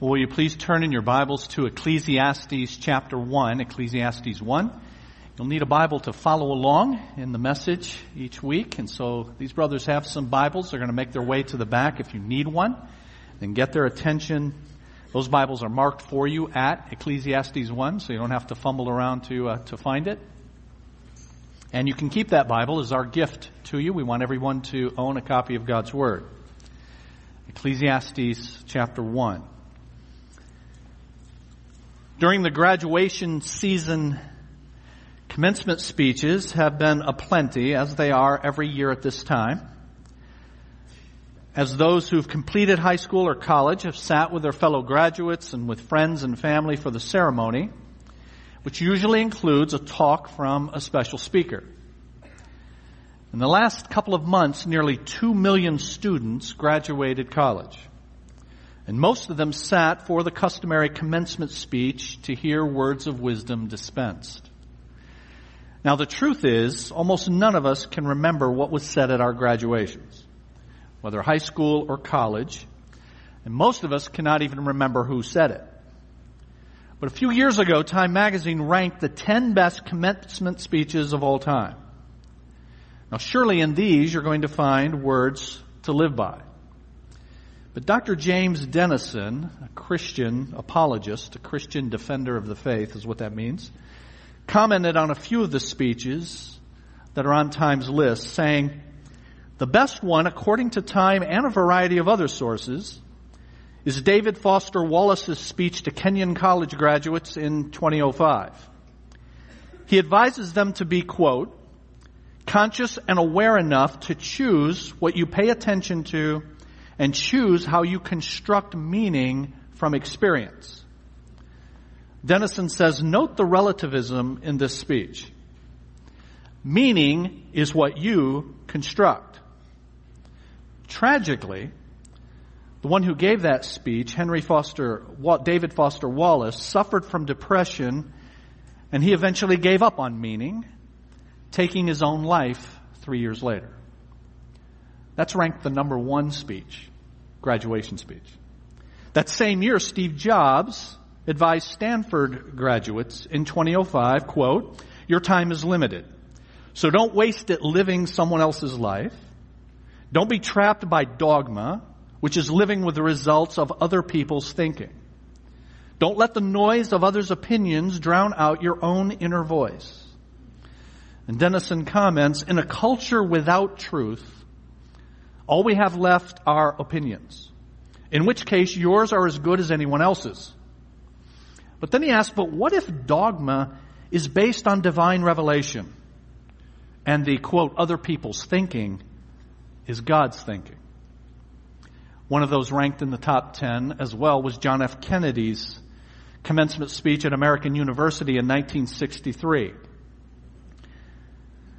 Will you please turn in your Bibles to Ecclesiastes chapter 1, Ecclesiastes 1. You'll need a Bible to follow along in the message each week. And so these brothers have some Bibles. They're going to make their way to the back if you need one. Then get their attention. Those Bibles are marked for you at Ecclesiastes 1, so you don't have to fumble around to, uh, to find it. And you can keep that Bible as our gift to you. We want everyone to own a copy of God's Word. Ecclesiastes chapter 1. During the graduation season, commencement speeches have been aplenty, as they are every year at this time. As those who've completed high school or college have sat with their fellow graduates and with friends and family for the ceremony, which usually includes a talk from a special speaker. In the last couple of months, nearly two million students graduated college. And most of them sat for the customary commencement speech to hear words of wisdom dispensed. Now the truth is, almost none of us can remember what was said at our graduations, whether high school or college, and most of us cannot even remember who said it. But a few years ago, Time magazine ranked the 10 best commencement speeches of all time. Now surely in these you're going to find words to live by. But Dr. James Denison, a Christian apologist, a Christian defender of the faith is what that means, commented on a few of the speeches that are on Time's list, saying, the best one, according to Time and a variety of other sources, is David Foster Wallace's speech to Kenyon College graduates in 2005. He advises them to be, quote, conscious and aware enough to choose what you pay attention to and choose how you construct meaning from experience. Denison says, note the relativism in this speech. Meaning is what you construct. Tragically, the one who gave that speech, Henry Foster, David Foster Wallace, suffered from depression and he eventually gave up on meaning, taking his own life three years later. That's ranked the number one speech graduation speech. That same year, Steve Jobs advised Stanford graduates in 2005, quote, your time is limited. So don't waste it living someone else's life. Don't be trapped by dogma, which is living with the results of other people's thinking. Don't let the noise of others' opinions drown out your own inner voice. And Denison comments, in a culture without truth, all we have left are opinions. In which case, yours are as good as anyone else's. But then he asks, but what if dogma is based on divine revelation? And the quote, other people's thinking is God's thinking. One of those ranked in the top 10 as well was John F. Kennedy's commencement speech at American University in 1963.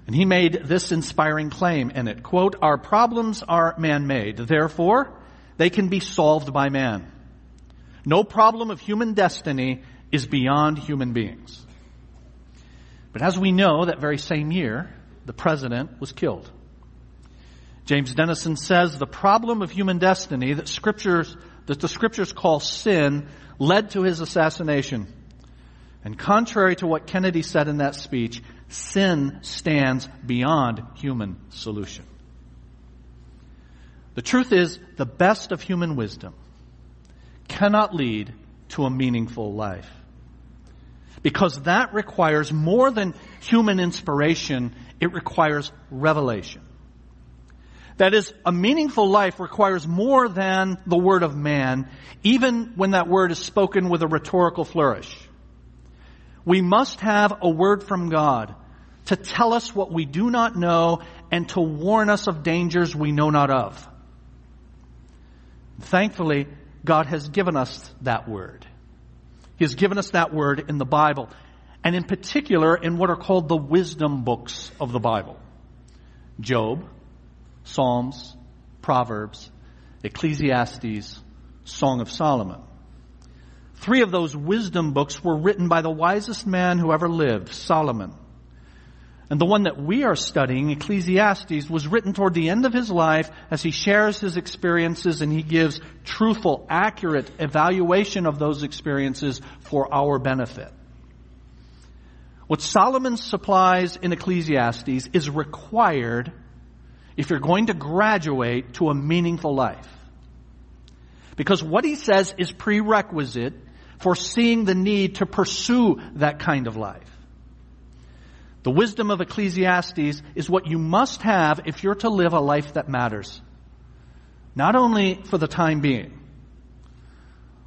And he made this inspiring claim in it, quote, our problems are man-made. Therefore, they can be solved by man. No problem of human destiny is beyond human beings. But as we know, that very same year, the president was killed. James Denison says the problem of human destiny that scriptures, that the scriptures call sin led to his assassination. And contrary to what Kennedy said in that speech, sin stands beyond human solution. The truth is, the best of human wisdom cannot lead to a meaningful life. Because that requires more than human inspiration, it requires revelation. That is, a meaningful life requires more than the word of man, even when that word is spoken with a rhetorical flourish. We must have a word from God to tell us what we do not know and to warn us of dangers we know not of. Thankfully, God has given us that word. He has given us that word in the Bible, and in particular in what are called the wisdom books of the Bible. Job, Psalms, Proverbs, Ecclesiastes, Song of Solomon. Three of those wisdom books were written by the wisest man who ever lived, Solomon. And the one that we are studying, Ecclesiastes, was written toward the end of his life as he shares his experiences and he gives truthful, accurate evaluation of those experiences for our benefit. What Solomon supplies in Ecclesiastes is required if you're going to graduate to a meaningful life. Because what he says is prerequisite for seeing the need to pursue that kind of life. The wisdom of Ecclesiastes is what you must have if you're to live a life that matters. Not only for the time being,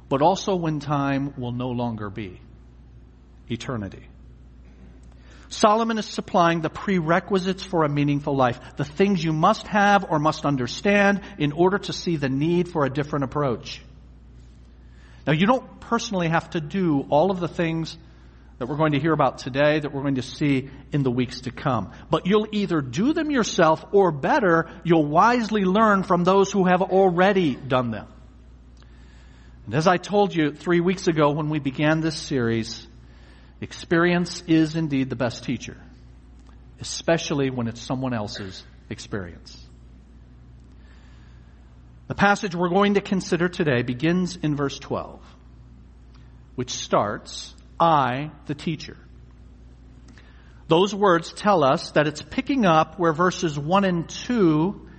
but also when time will no longer be. Eternity. Solomon is supplying the prerequisites for a meaningful life, the things you must have or must understand in order to see the need for a different approach. Now you don't personally have to do all of the things that we're going to hear about today, that we're going to see in the weeks to come. But you'll either do them yourself or better, you'll wisely learn from those who have already done them. And as I told you three weeks ago when we began this series, Experience is indeed the best teacher, especially when it's someone else's experience. The passage we're going to consider today begins in verse 12, which starts, I, the teacher. Those words tell us that it's picking up where verses 1 and 2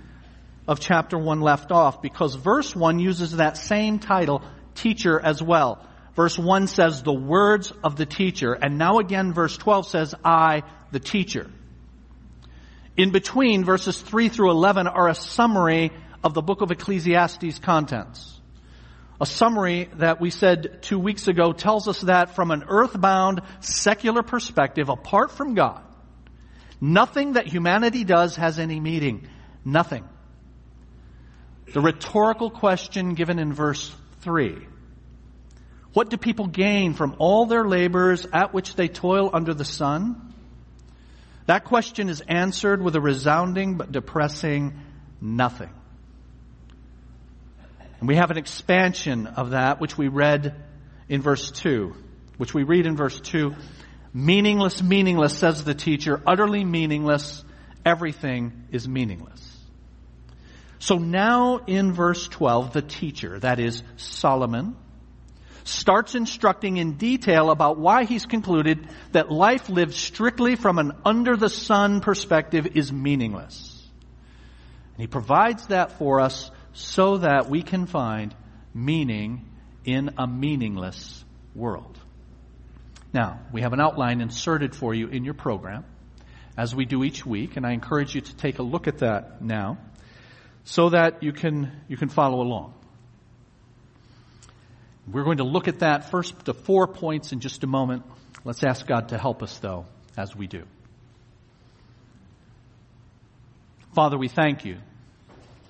of chapter 1 left off because verse 1 uses that same title, teacher, as well. Verse 1 says the words of the teacher, and now again verse 12 says, I, the teacher. In between, verses 3 through 11 are a summary of the book of Ecclesiastes contents. A summary that we said two weeks ago tells us that from an earthbound secular perspective, apart from God, nothing that humanity does has any meaning. Nothing. The rhetorical question given in verse 3 what do people gain from all their labors at which they toil under the sun? That question is answered with a resounding but depressing nothing. And we have an expansion of that which we read in verse 2, which we read in verse 2. Meaningless, meaningless, says the teacher, utterly meaningless, everything is meaningless. So now in verse 12, the teacher, that is Solomon, starts instructing in detail about why he's concluded that life lived strictly from an under the sun perspective is meaningless. And he provides that for us so that we can find meaning in a meaningless world. Now, we have an outline inserted for you in your program, as we do each week, and I encourage you to take a look at that now, so that you can, you can follow along. We're going to look at that first, the four points in just a moment. Let's ask God to help us, though, as we do. Father, we thank you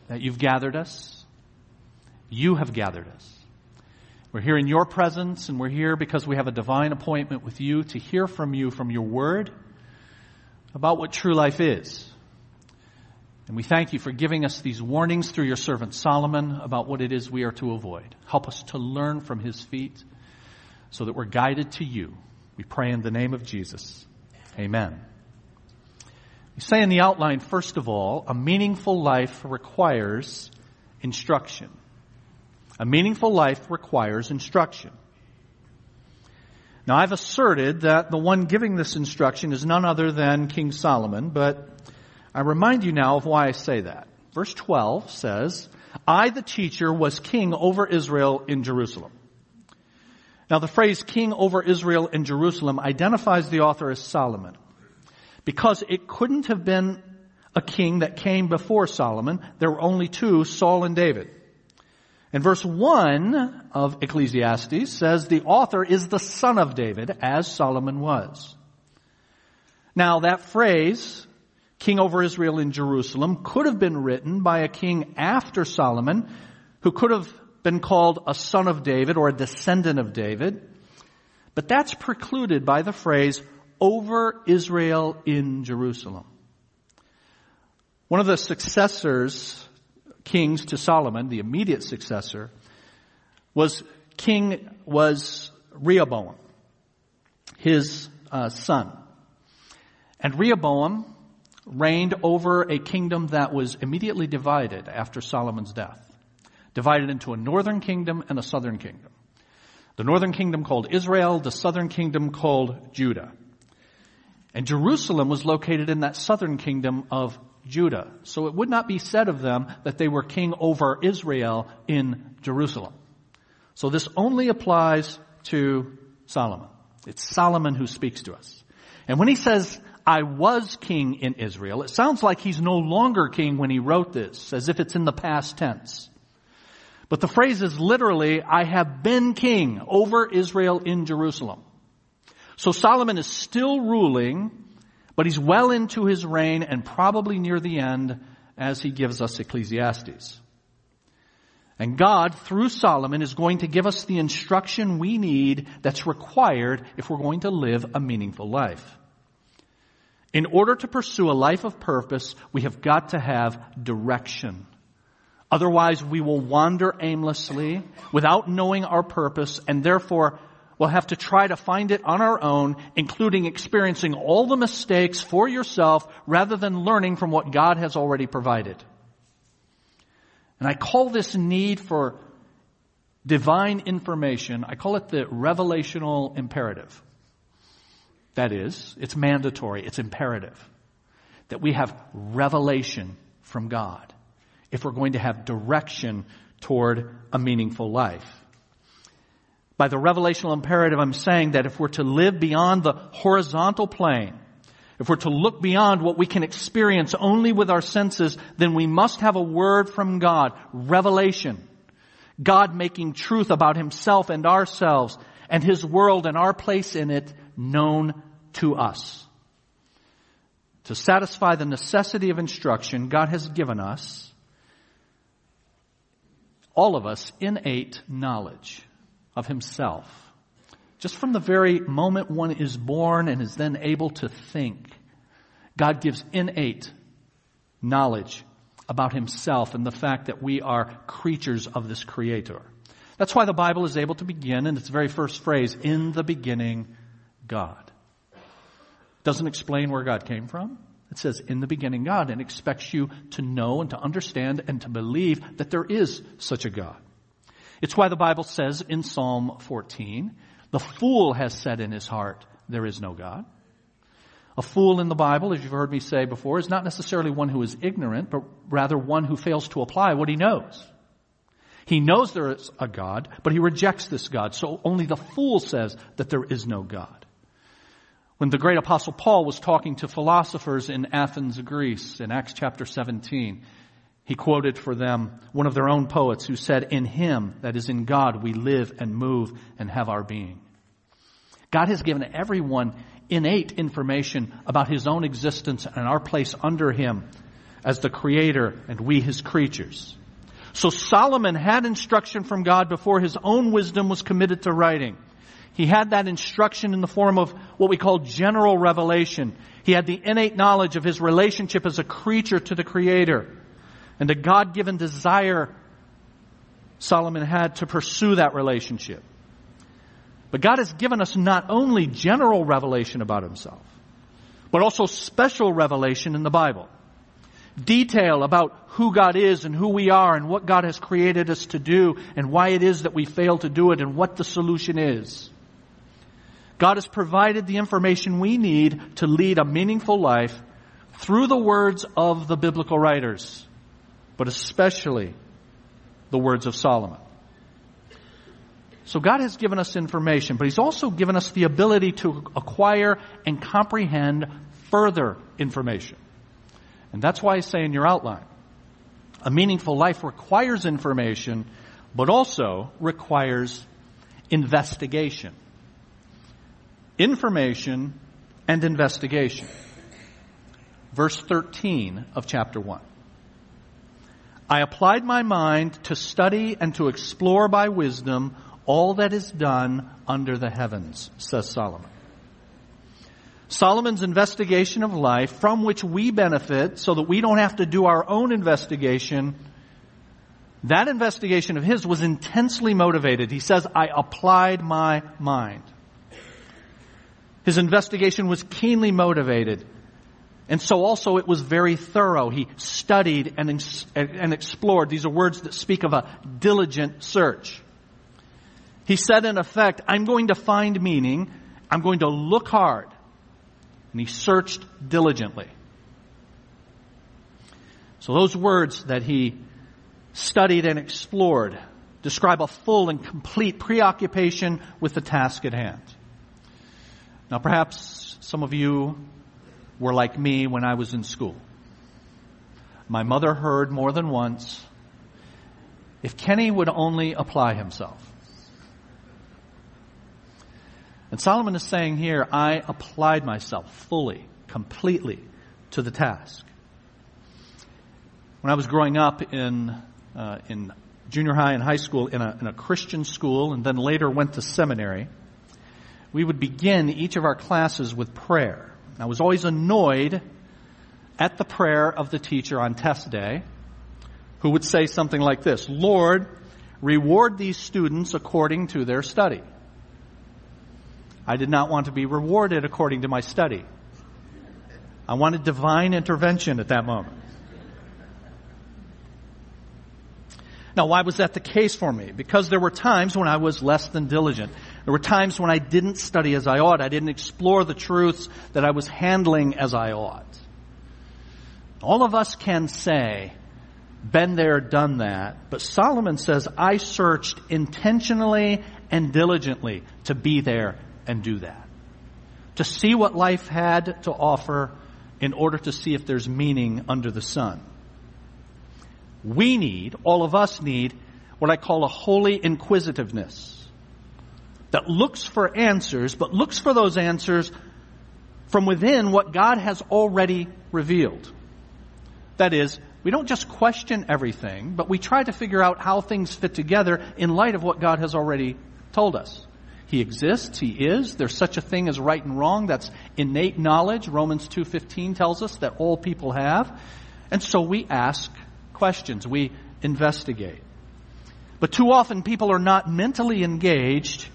that you've gathered us. You have gathered us. We're here in your presence, and we're here because we have a divine appointment with you to hear from you, from your word, about what true life is. And we thank you for giving us these warnings through your servant Solomon about what it is we are to avoid. Help us to learn from his feet so that we're guided to you. We pray in the name of Jesus. Amen. We say in the outline, first of all, a meaningful life requires instruction. A meaningful life requires instruction. Now I've asserted that the one giving this instruction is none other than King Solomon, but I remind you now of why I say that. Verse 12 says, I, the teacher, was king over Israel in Jerusalem. Now the phrase king over Israel in Jerusalem identifies the author as Solomon. Because it couldn't have been a king that came before Solomon. There were only two, Saul and David. And verse 1 of Ecclesiastes says the author is the son of David, as Solomon was. Now that phrase, king over Israel in Jerusalem, could have been written by a king after Solomon, who could have been called a son of David or a descendant of David. But that's precluded by the phrase, over Israel in Jerusalem. One of the successors, kings to Solomon, the immediate successor, was king, was Rehoboam, his uh, son. And Rehoboam reigned over a kingdom that was immediately divided after Solomon's death. Divided into a northern kingdom and a southern kingdom. The northern kingdom called Israel, the southern kingdom called Judah. And Jerusalem was located in that southern kingdom of Judah. So it would not be said of them that they were king over Israel in Jerusalem. So this only applies to Solomon. It's Solomon who speaks to us. And when he says, I was king in Israel. It sounds like he's no longer king when he wrote this, as if it's in the past tense. But the phrase is literally, I have been king over Israel in Jerusalem. So Solomon is still ruling, but he's well into his reign and probably near the end as he gives us Ecclesiastes. And God, through Solomon, is going to give us the instruction we need that's required if we're going to live a meaningful life. In order to pursue a life of purpose, we have got to have direction. Otherwise, we will wander aimlessly without knowing our purpose and therefore we'll have to try to find it on our own, including experiencing all the mistakes for yourself rather than learning from what God has already provided. And I call this need for divine information, I call it the revelational imperative. That is, it's mandatory, it's imperative that we have revelation from God if we're going to have direction toward a meaningful life. By the revelational imperative, I'm saying that if we're to live beyond the horizontal plane, if we're to look beyond what we can experience only with our senses, then we must have a word from God, revelation. God making truth about himself and ourselves and his world and our place in it known to us. To satisfy the necessity of instruction, God has given us, all of us, innate knowledge of Himself. Just from the very moment one is born and is then able to think, God gives innate knowledge about Himself and the fact that we are creatures of this Creator. That's why the Bible is able to begin in its very first phrase, in the beginning, God. Doesn't explain where God came from. It says, in the beginning God, and expects you to know and to understand and to believe that there is such a God. It's why the Bible says in Psalm 14, the fool has said in his heart, there is no God. A fool in the Bible, as you've heard me say before, is not necessarily one who is ignorant, but rather one who fails to apply what he knows. He knows there is a God, but he rejects this God. So only the fool says that there is no God. When the great apostle Paul was talking to philosophers in Athens, Greece, in Acts chapter 17, he quoted for them one of their own poets who said, In him, that is in God, we live and move and have our being. God has given everyone innate information about his own existence and our place under him as the creator and we his creatures. So Solomon had instruction from God before his own wisdom was committed to writing. He had that instruction in the form of what we call general revelation. He had the innate knowledge of his relationship as a creature to the Creator and a God-given desire Solomon had to pursue that relationship. But God has given us not only general revelation about himself, but also special revelation in the Bible. Detail about who God is and who we are and what God has created us to do and why it is that we fail to do it and what the solution is. God has provided the information we need to lead a meaningful life through the words of the biblical writers, but especially the words of Solomon. So God has given us information, but He's also given us the ability to acquire and comprehend further information. And that's why I say in your outline, a meaningful life requires information, but also requires investigation information and investigation. Verse 13 of chapter 1. I applied my mind to study and to explore by wisdom all that is done under the heavens, says Solomon. Solomon's investigation of life, from which we benefit so that we don't have to do our own investigation, that investigation of his was intensely motivated. He says, I applied my mind. His investigation was keenly motivated And so also it was very thorough. He studied and, and explored. These are words that speak of a diligent search. He said in effect, I'm going to find meaning. I'm going to look hard. And he searched diligently. So those words that he studied and explored describe a full and complete preoccupation with the task at hand. Now perhaps some of you were like me when I was in school. My mother heard more than once, if Kenny would only apply himself. And Solomon is saying here, I applied myself fully, completely to the task. When I was growing up in, uh, in junior high and high school in a, in a Christian school and then later went to seminary, we would begin each of our classes with prayer. I was always annoyed at the prayer of the teacher on test day who would say something like this, Lord, reward these students according to their study. I did not want to be rewarded according to my study. I wanted divine intervention at that moment. Now, why was that the case for me? Because there were times when I was less than diligent. There were times when I didn't study as I ought. I didn't explore the truths that I was handling as I ought. All of us can say, been there, done that. But Solomon says, I searched intentionally and diligently to be there and do that. To see what life had to offer in order to see if there's meaning under the sun. We need, all of us need, what I call a holy inquisitiveness that looks for answers, but looks for those answers from within what God has already revealed. That is, we don't just question everything, but we try to figure out how things fit together in light of what God has already told us. He exists, he is. There's such a thing as right and wrong. That's innate knowledge. Romans 2:15 tells us that all people have. And so we ask questions. We investigate. But too often people are not mentally engaged.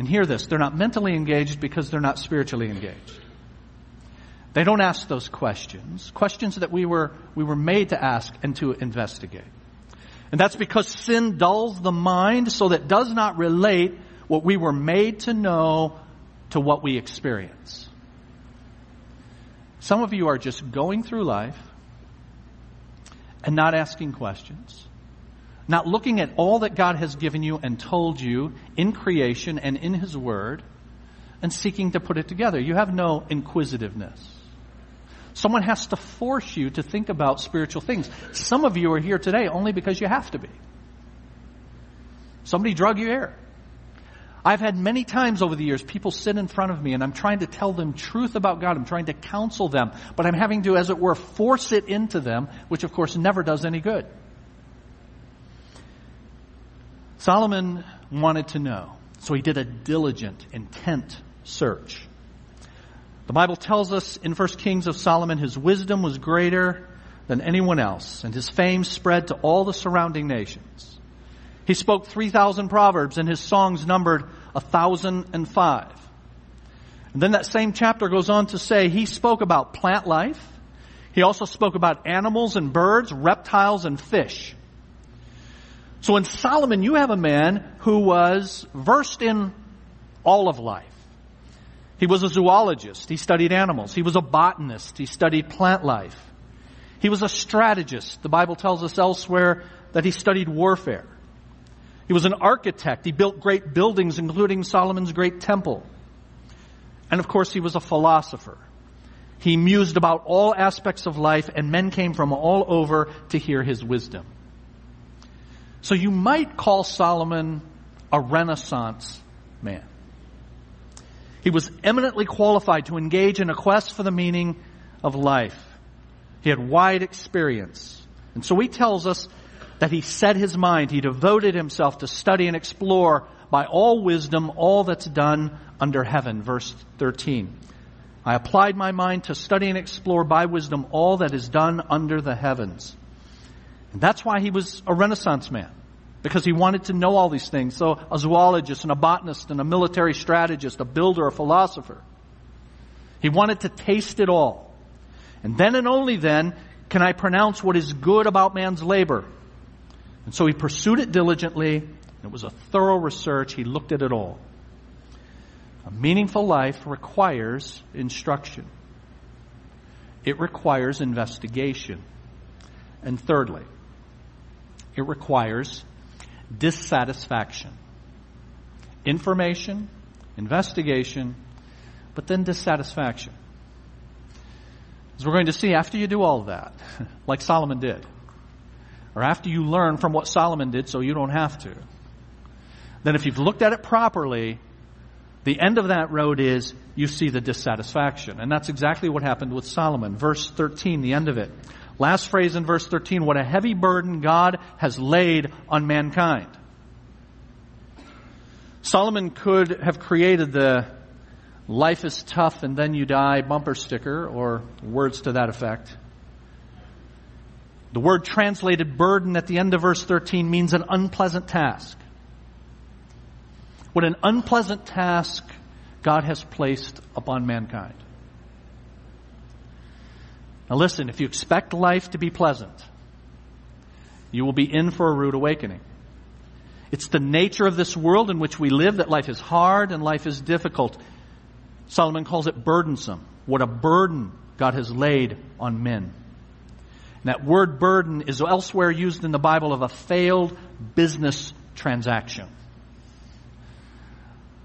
And hear this, they're not mentally engaged because they're not spiritually engaged. They don't ask those questions, questions that we were, we were made to ask and to investigate. And that's because sin dulls the mind so that does not relate what we were made to know to what we experience. Some of you are just going through life and not asking questions. Not looking at all that God has given you and told you in creation and in His Word and seeking to put it together. You have no inquisitiveness. Someone has to force you to think about spiritual things. Some of you are here today only because you have to be. Somebody drug you here. I've had many times over the years people sit in front of me and I'm trying to tell them truth about God. I'm trying to counsel them, but I'm having to, as it were, force it into them, which of course never does any good. Solomon wanted to know, so he did a diligent, intent search. The Bible tells us in 1 Kings of Solomon, his wisdom was greater than anyone else, and his fame spread to all the surrounding nations. He spoke 3,000 proverbs and his songs numbered 1,005. And then that same chapter goes on to say he spoke about plant life. He also spoke about animals and birds, reptiles and fish. So in Solomon, you have a man who was versed in all of life. He was a zoologist. He studied animals. He was a botanist. He studied plant life. He was a strategist. The Bible tells us elsewhere that he studied warfare. He was an architect. He built great buildings, including Solomon's great temple. And of course, he was a philosopher. He mused about all aspects of life, and men came from all over to hear his wisdom. So you might call Solomon a Renaissance man. He was eminently qualified to engage in a quest for the meaning of life. He had wide experience. And so he tells us that he set his mind, he devoted himself to study and explore by all wisdom all that's done under heaven. Verse 13. I applied my mind to study and explore by wisdom all that is done under the heavens. And that's why he was a Renaissance man. Because he wanted to know all these things. So a zoologist and a botanist and a military strategist, a builder, a philosopher. He wanted to taste it all. And then and only then can I pronounce what is good about man's labor. And so he pursued it diligently. It was a thorough research. He looked at it all. A meaningful life requires instruction. It requires investigation. And thirdly, it requires dissatisfaction. Information, investigation, but then dissatisfaction. As we're going to see, after you do all that, like Solomon did, or after you learn from what Solomon did so you don't have to, then if you've looked at it properly, the end of that road is you see the dissatisfaction. And that's exactly what happened with Solomon. Verse 13, the end of it. Last phrase in verse 13, what a heavy burden God has laid on mankind. Solomon could have created the life is tough and then you die bumper sticker or words to that effect. The word translated burden at the end of verse 13 means an unpleasant task. What an unpleasant task God has placed upon mankind. Now listen, if you expect life to be pleasant, you will be in for a rude awakening. It's the nature of this world in which we live that life is hard and life is difficult. Solomon calls it burdensome. What a burden God has laid on men. And that word burden is elsewhere used in the Bible of a failed business transaction.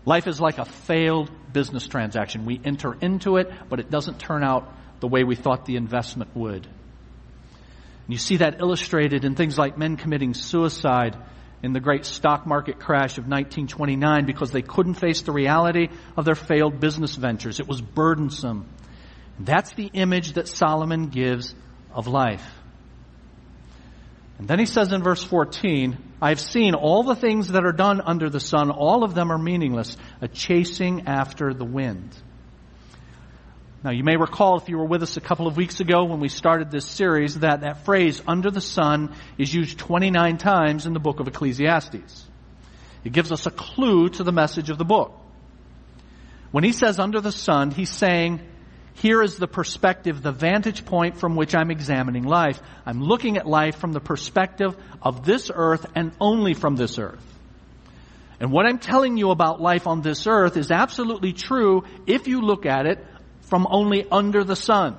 Life is like a failed business transaction. We enter into it, but it doesn't turn out the way we thought the investment would. And you see that illustrated in things like men committing suicide in the great stock market crash of 1929 because they couldn't face the reality of their failed business ventures. It was burdensome. That's the image that Solomon gives of life. And then he says in verse 14, I have seen all the things that are done under the sun. All of them are meaningless, a chasing after the wind. Now you may recall if you were with us a couple of weeks ago when we started this series that that phrase under the sun is used 29 times in the book of Ecclesiastes. It gives us a clue to the message of the book. When he says under the sun, he's saying here is the perspective, the vantage point from which I'm examining life. I'm looking at life from the perspective of this earth and only from this earth. And what I'm telling you about life on this earth is absolutely true if you look at it from only under the sun.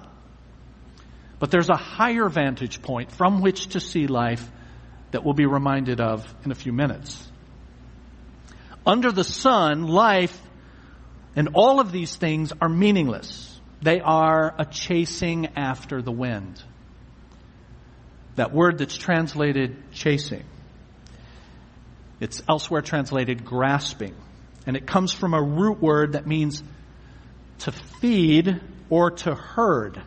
But there's a higher vantage point from which to see life that we'll be reminded of in a few minutes. Under the sun, life and all of these things are meaningless. They are a chasing after the wind. That word that's translated chasing. It's elsewhere translated grasping. And it comes from a root word that means to feed or to herd.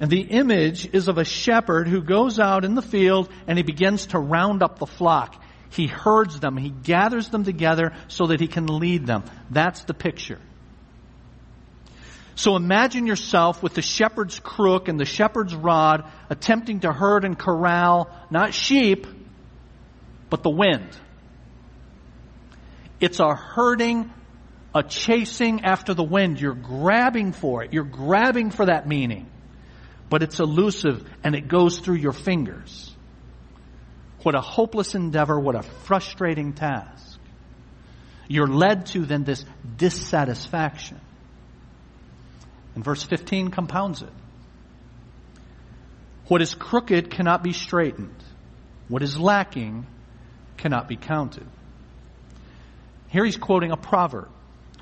And the image is of a shepherd who goes out in the field and he begins to round up the flock. He herds them. He gathers them together so that he can lead them. That's the picture. So imagine yourself with the shepherd's crook and the shepherd's rod attempting to herd and corral not sheep, but the wind. It's a herding, a chasing after the wind. You're grabbing for it. You're grabbing for that meaning. But it's elusive and it goes through your fingers. What a hopeless endeavor. What a frustrating task. You're led to then this dissatisfaction. And verse 15 compounds it. What is crooked cannot be straightened. What is lacking cannot be counted. Here he's quoting a proverb,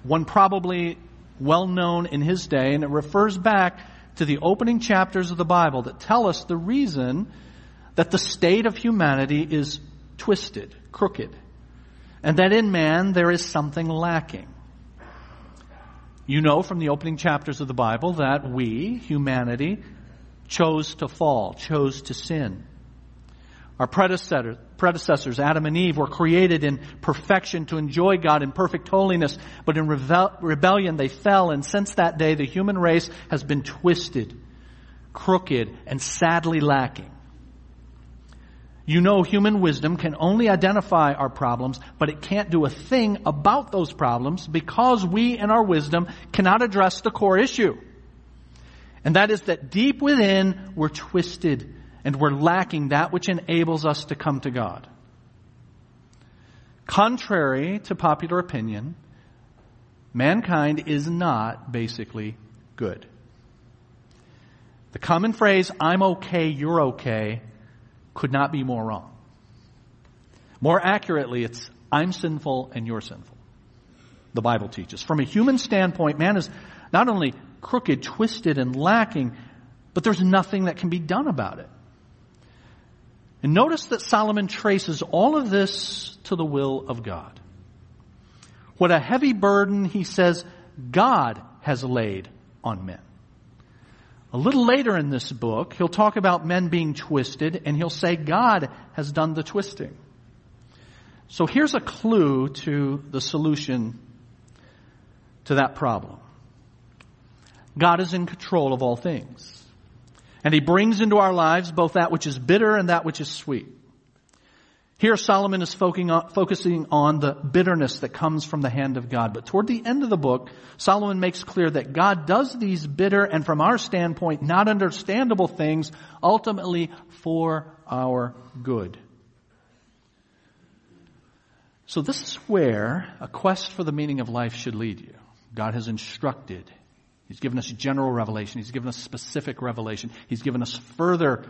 one probably well known in his day, and it refers back to the opening chapters of the Bible that tell us the reason that the state of humanity is twisted, crooked, and that in man there is something lacking. You know from the opening chapters of the Bible that we, humanity, chose to fall, chose to sin. Our predecessors, predecessors, Adam and Eve, were created in perfection to enjoy God in perfect holiness, but in rebellion they fell, and since that day the human race has been twisted, crooked, and sadly lacking. You know human wisdom can only identify our problems, but it can't do a thing about those problems because we in our wisdom cannot address the core issue. And that is that deep within we're twisted and we're lacking that which enables us to come to God. Contrary to popular opinion, mankind is not basically good. The common phrase, I'm okay, you're okay, could not be more wrong. More accurately, it's, I'm sinful and you're sinful. The Bible teaches. From a human standpoint, man is not only crooked, twisted, and lacking, but there's nothing that can be done about it. And notice that Solomon traces all of this to the will of God. What a heavy burden, he says, God has laid on men. A little later in this book, he'll talk about men being twisted and he'll say God has done the twisting. So here's a clue to the solution to that problem. God is in control of all things. And he brings into our lives both that which is bitter and that which is sweet. Here Solomon is focusing on the bitterness that comes from the hand of God. But toward the end of the book, Solomon makes clear that God does these bitter and from our standpoint not understandable things ultimately for our good. So this is where a quest for the meaning of life should lead you. God has instructed. He's given us general revelation. He's given us specific revelation. He's given us further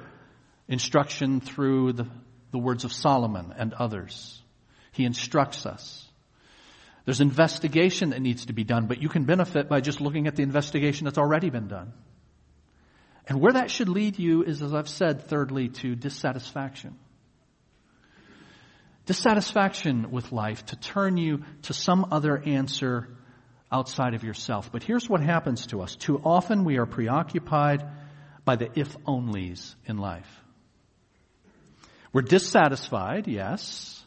instruction through the, the words of Solomon and others. He instructs us. There's investigation that needs to be done, but you can benefit by just looking at the investigation that's already been done. And where that should lead you is, as I've said, thirdly, to dissatisfaction. Dissatisfaction with life to turn you to some other answer outside of yourself. But here's what happens to us. Too often we are preoccupied by the if onlys in life. We're dissatisfied, yes,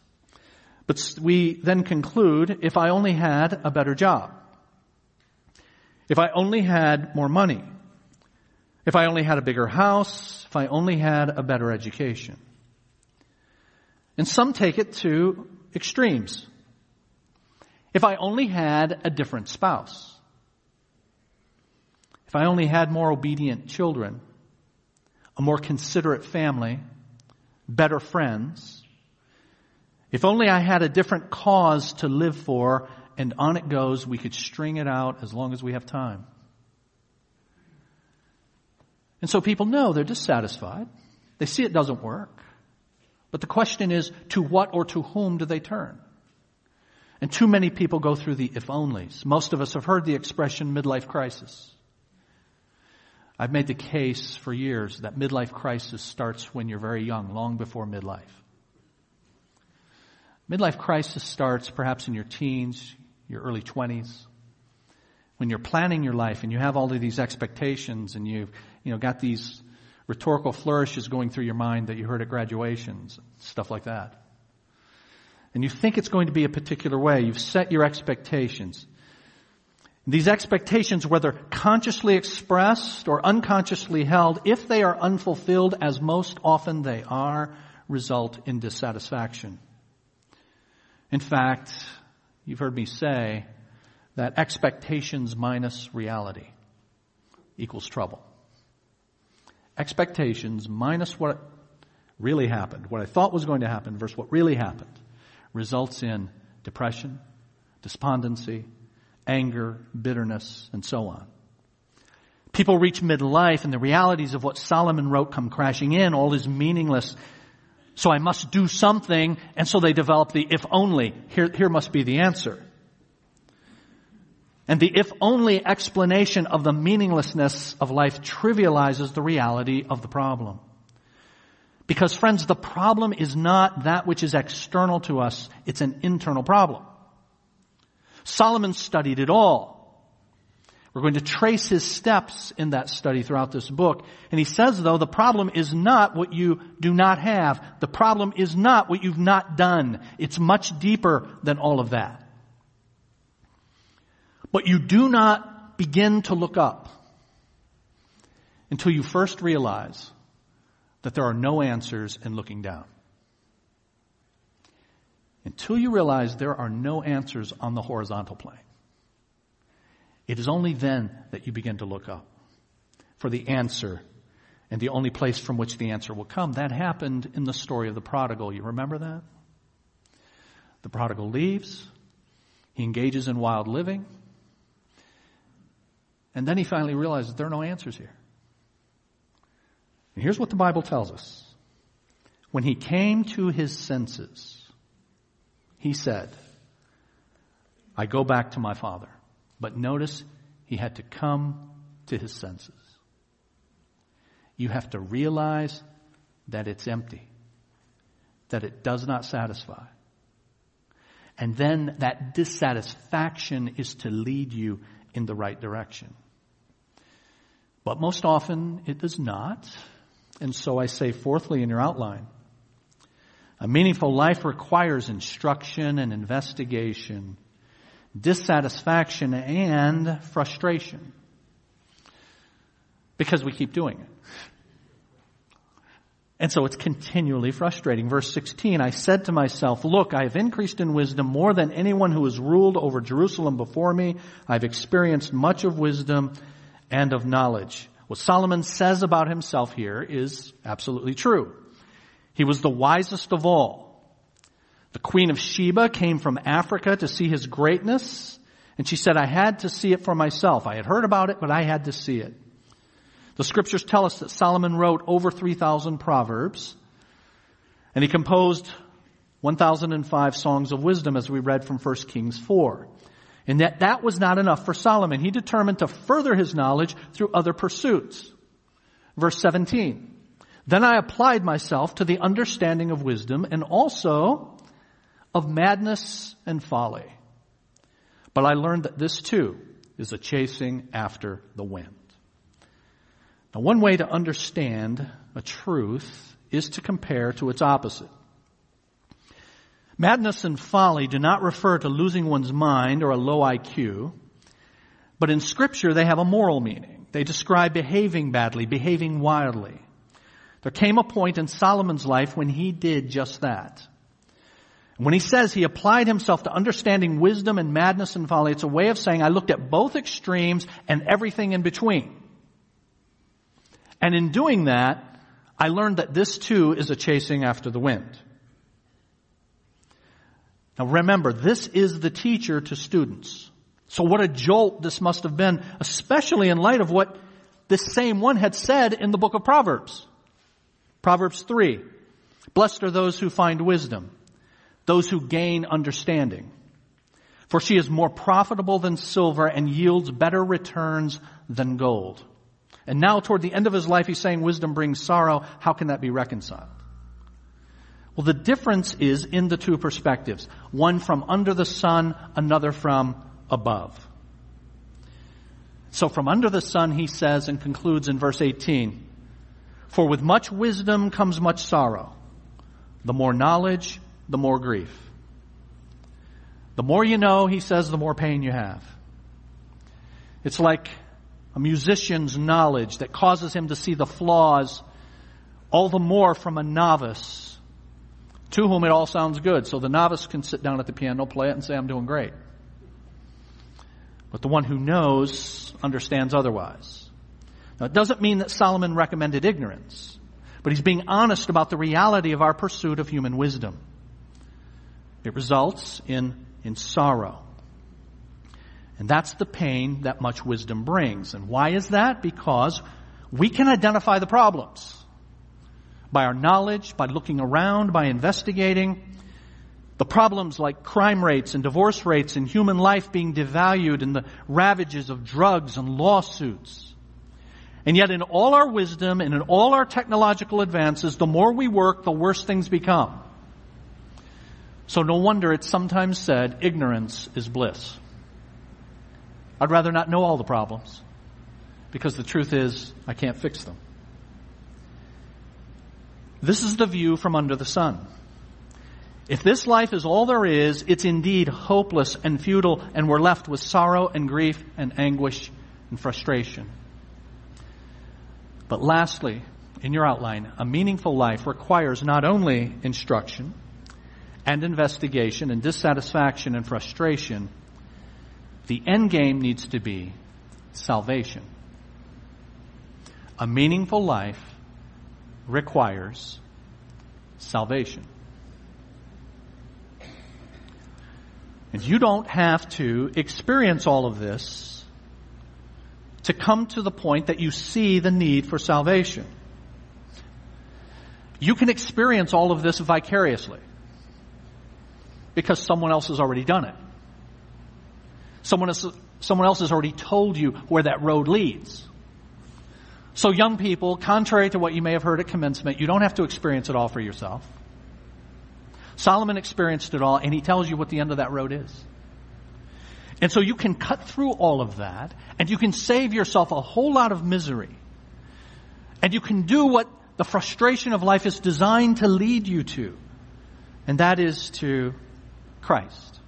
but we then conclude if I only had a better job, if I only had more money, if I only had a bigger house, if I only had a better education. And some take it to extremes. If I only had a different spouse. If I only had more obedient children, a more considerate family, better friends. If only I had a different cause to live for, and on it goes, we could string it out as long as we have time. And so people know they're dissatisfied. They see it doesn't work. But the question is, to what or to whom do they turn? And too many people go through the if onlys. Most of us have heard the expression midlife crisis. I've made the case for years that midlife crisis starts when you're very young, long before midlife. Midlife crisis starts perhaps in your teens, your early 20s, when you're planning your life and you have all of these expectations and you've, you know, got these rhetorical flourishes going through your mind that you heard at graduations, stuff like that and you think it's going to be a particular way. You've set your expectations. These expectations, whether consciously expressed or unconsciously held, if they are unfulfilled, as most often they are, result in dissatisfaction. In fact, you've heard me say that expectations minus reality equals trouble. Expectations minus what really happened, what I thought was going to happen versus what really happened results in depression, despondency, anger, bitterness, and so on. People reach midlife and the realities of what Solomon wrote come crashing in. All is meaningless. So I must do something. And so they develop the if only. Here, here must be the answer. And the if only explanation of the meaninglessness of life trivializes the reality of the problem. Because friends, the problem is not that which is external to us, it's an internal problem. Solomon studied it all. We're going to trace his steps in that study throughout this book. And he says though, the problem is not what you do not have. The problem is not what you've not done. It's much deeper than all of that. But you do not begin to look up until you first realize that there are no answers in looking down. Until you realize there are no answers on the horizontal plane. It is only then that you begin to look up. for the answer and the only place from which the answer will come. That happened in the story of the prodigal. You remember that? The prodigal leaves. He engages in wild living. And then he finally realizes there are no answers here. And here's what the Bible tells us. When he came to his senses, he said, I go back to my father. But notice he had to come to his senses. You have to realize that it's empty, that it does not satisfy. And then that dissatisfaction is to lead you in the right direction. But most often it does not. And so I say fourthly in your outline, a meaningful life requires instruction and investigation, dissatisfaction and frustration. Because we keep doing it. And so it's continually frustrating. Verse 16, I said to myself, look, I have increased in wisdom more than anyone who has ruled over Jerusalem before me. I've experienced much of wisdom and of knowledge. What Solomon says about himself here is absolutely true. He was the wisest of all. The queen of Sheba came from Africa to see his greatness, and she said, I had to see it for myself. I had heard about it, but I had to see it. The scriptures tell us that Solomon wrote over 3,000 proverbs, and he composed 1,005 songs of wisdom as we read from 1 Kings 4. And that that was not enough for Solomon. He determined to further his knowledge through other pursuits. Verse 17. Then I applied myself to the understanding of wisdom and also of madness and folly. But I learned that this too is a chasing after the wind. Now, one way to understand a truth is to compare to its opposite. Madness and folly do not refer to losing one's mind or a low IQ, but in scripture they have a moral meaning. They describe behaving badly, behaving wildly. There came a point in Solomon's life when he did just that. When he says he applied himself to understanding wisdom and madness and folly, it's a way of saying I looked at both extremes and everything in between. And in doing that, I learned that this too is a chasing after the wind. Now remember, this is the teacher to students. So what a jolt this must have been, especially in light of what this same one had said in the book of Proverbs. Proverbs 3. Blessed are those who find wisdom, those who gain understanding. For she is more profitable than silver and yields better returns than gold. And now toward the end of his life, he's saying wisdom brings sorrow. How can that be reconciled? Well, the difference is in the two perspectives. One from under the sun, another from above. So from under the sun, he says and concludes in verse 18, For with much wisdom comes much sorrow. The more knowledge, the more grief. The more you know, he says, the more pain you have. It's like a musician's knowledge that causes him to see the flaws all the more from a novice to whom it all sounds good. So the novice can sit down at the piano, play it, and say, I'm doing great. But the one who knows understands otherwise. Now, it doesn't mean that Solomon recommended ignorance, but he's being honest about the reality of our pursuit of human wisdom. It results in, in sorrow. And that's the pain that much wisdom brings. And why is that? Because we can identify the problems by our knowledge, by looking around, by investigating. The problems like crime rates and divorce rates and human life being devalued and the ravages of drugs and lawsuits. And yet in all our wisdom and in all our technological advances, the more we work, the worse things become. So no wonder it's sometimes said, ignorance is bliss. I'd rather not know all the problems because the truth is I can't fix them. This is the view from under the sun. If this life is all there is, it's indeed hopeless and futile and we're left with sorrow and grief and anguish and frustration. But lastly, in your outline, a meaningful life requires not only instruction and investigation and dissatisfaction and frustration, the end game needs to be salvation. A meaningful life requires salvation. And you don't have to experience all of this to come to the point that you see the need for salvation. You can experience all of this vicariously because someone else has already done it. Someone else, someone else has already told you where that road leads. So young people, contrary to what you may have heard at commencement, you don't have to experience it all for yourself. Solomon experienced it all and he tells you what the end of that road is. And so you can cut through all of that and you can save yourself a whole lot of misery. And you can do what the frustration of life is designed to lead you to. And that is to Christ.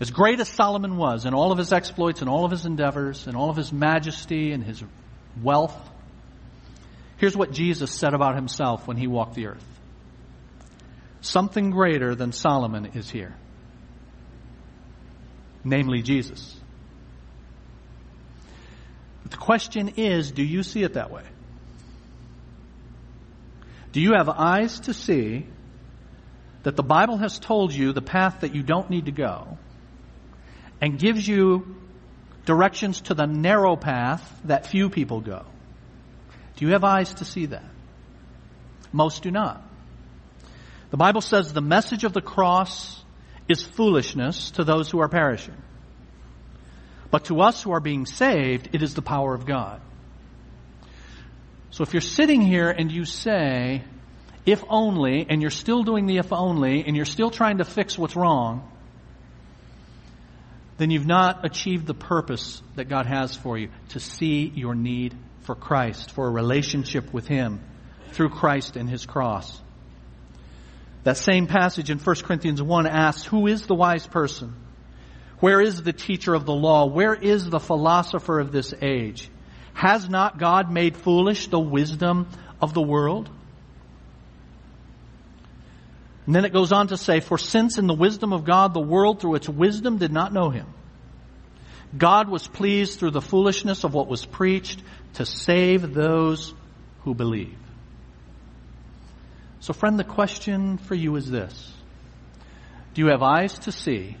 As great as Solomon was in all of his exploits and all of his endeavors and all of his majesty and his wealth, here's what Jesus said about himself when he walked the earth. Something greater than Solomon is here. Namely Jesus. But the question is, do you see it that way? Do you have eyes to see that the Bible has told you the path that you don't need to go and gives you directions to the narrow path that few people go? Do you have eyes to see that? Most do not. The Bible says the message of the cross is foolishness to those who are perishing. But to us who are being saved, it is the power of God. So if you're sitting here and you say, if only, and you're still doing the if only, and you're still trying to fix what's wrong, then you've not achieved the purpose that God has for you to see your need for Christ, for a relationship with Him through Christ and His cross. That same passage in 1 Corinthians 1 asks, who is the wise person? Where is the teacher of the law? Where is the philosopher of this age? Has not God made foolish the wisdom of the world? And then it goes on to say, For since in the wisdom of God the world through its wisdom did not know him, God was pleased through the foolishness of what was preached to save those who believe. So friend, the question for you is this. Do you have eyes to see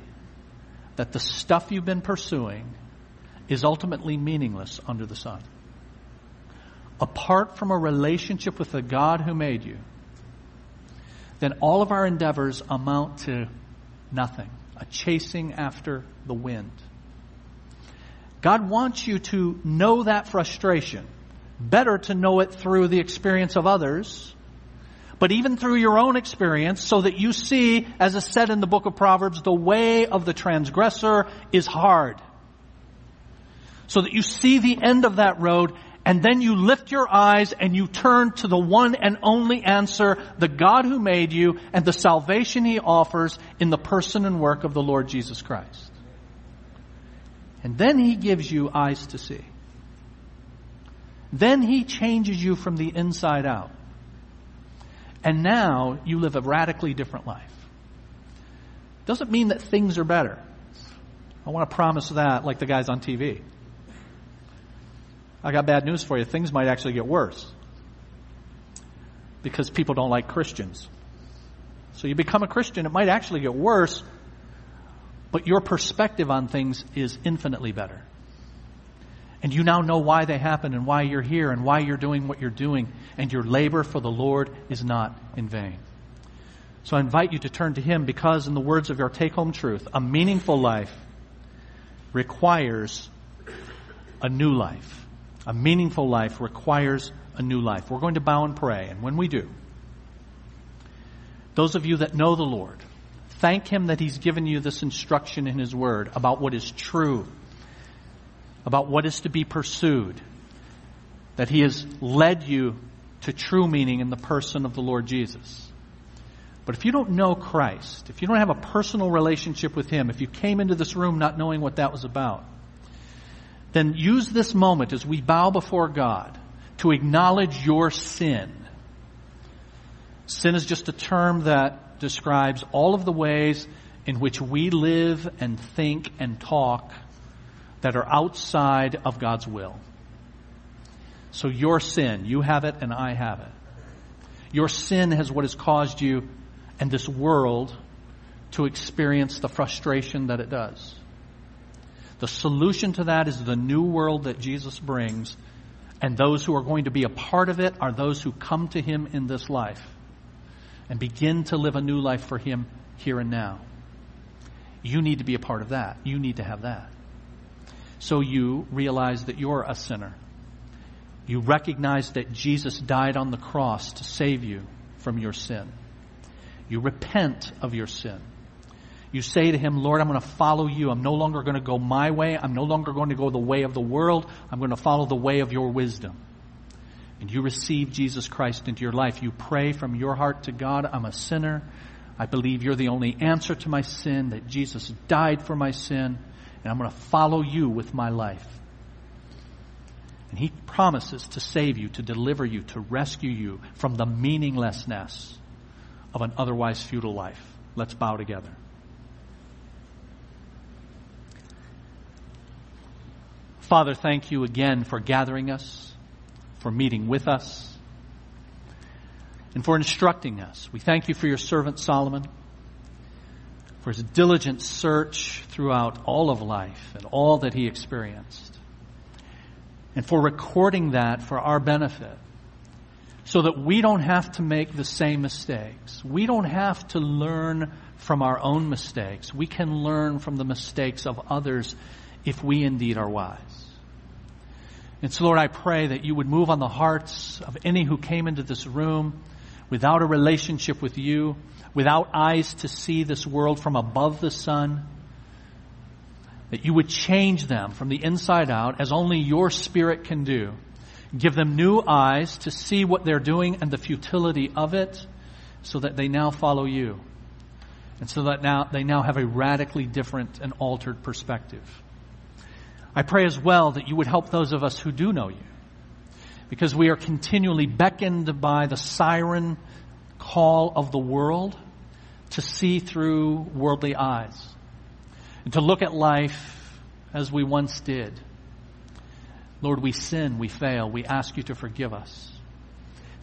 that the stuff you've been pursuing is ultimately meaningless under the sun. Apart from a relationship with the God who made you, then all of our endeavors amount to nothing, a chasing after the wind. God wants you to know that frustration. Better to know it through the experience of others, but even through your own experience so that you see, as is said in the book of Proverbs, the way of the transgressor is hard so that you see the end of that road and then you lift your eyes and you turn to the one and only answer, the God who made you and the salvation he offers in the person and work of the Lord Jesus Christ. And then he gives you eyes to see. Then he changes you from the inside out. And now you live a radically different life. Doesn't mean that things are better. I want to promise that like the guys on TV. I got bad news for you. Things might actually get worse. Because people don't like Christians. So you become a Christian, it might actually get worse, but your perspective on things is infinitely better. And you now know why they happen and why you're here and why you're doing what you're doing, and your labor for the Lord is not in vain. So I invite you to turn to Him because, in the words of your take home truth, a meaningful life requires a new life. A meaningful life requires a new life. We're going to bow and pray, and when we do, those of you that know the Lord, thank Him that He's given you this instruction in His Word about what is true, about what is to be pursued, that He has led you to true meaning in the person of the Lord Jesus. But if you don't know Christ, if you don't have a personal relationship with Him, if you came into this room not knowing what that was about, then use this moment as we bow before God to acknowledge your sin. Sin is just a term that describes all of the ways in which we live and think and talk that are outside of God's will. So your sin, you have it and I have it. Your sin has what has caused you and this world to experience the frustration that it does. The solution to that is the new world that Jesus brings, and those who are going to be a part of it are those who come to Him in this life and begin to live a new life for Him here and now. You need to be a part of that. You need to have that. So you realize that you're a sinner. You recognize that Jesus died on the cross to save you from your sin. You repent of your sin. You say to him, Lord, I'm going to follow you. I'm no longer going to go my way. I'm no longer going to go the way of the world. I'm going to follow the way of your wisdom. And you receive Jesus Christ into your life. You pray from your heart to God, I'm a sinner. I believe you're the only answer to my sin, that Jesus died for my sin, and I'm going to follow you with my life. And he promises to save you, to deliver you, to rescue you from the meaninglessness of an otherwise futile life. Let's bow together. Father, thank you again for gathering us, for meeting with us and for instructing us. We thank you for your servant Solomon, for his diligent search throughout all of life and all that he experienced, and for recording that for our benefit so that we don't have to make the same mistakes. We don't have to learn from our own mistakes. We can learn from the mistakes of others if we indeed are wise. And so, Lord, I pray that you would move on the hearts of any who came into this room without a relationship with you, without eyes to see this world from above the sun, that you would change them from the inside out as only your spirit can do. Give them new eyes to see what they're doing and the futility of it so that they now follow you. And so that now they now have a radically different and altered perspective. I pray as well that you would help those of us who do know you because we are continually beckoned by the siren call of the world to see through worldly eyes and to look at life as we once did. Lord, we sin, we fail. We ask you to forgive us.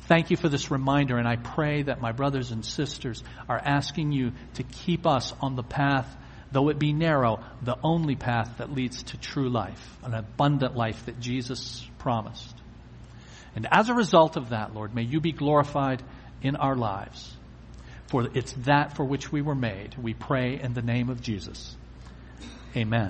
Thank you for this reminder, and I pray that my brothers and sisters are asking you to keep us on the path, though it be narrow, the only path that leads to true life, an abundant life that Jesus promised. And as a result of that, Lord, may you be glorified in our lives. For it's that for which we were made. We pray in the name of Jesus. Amen.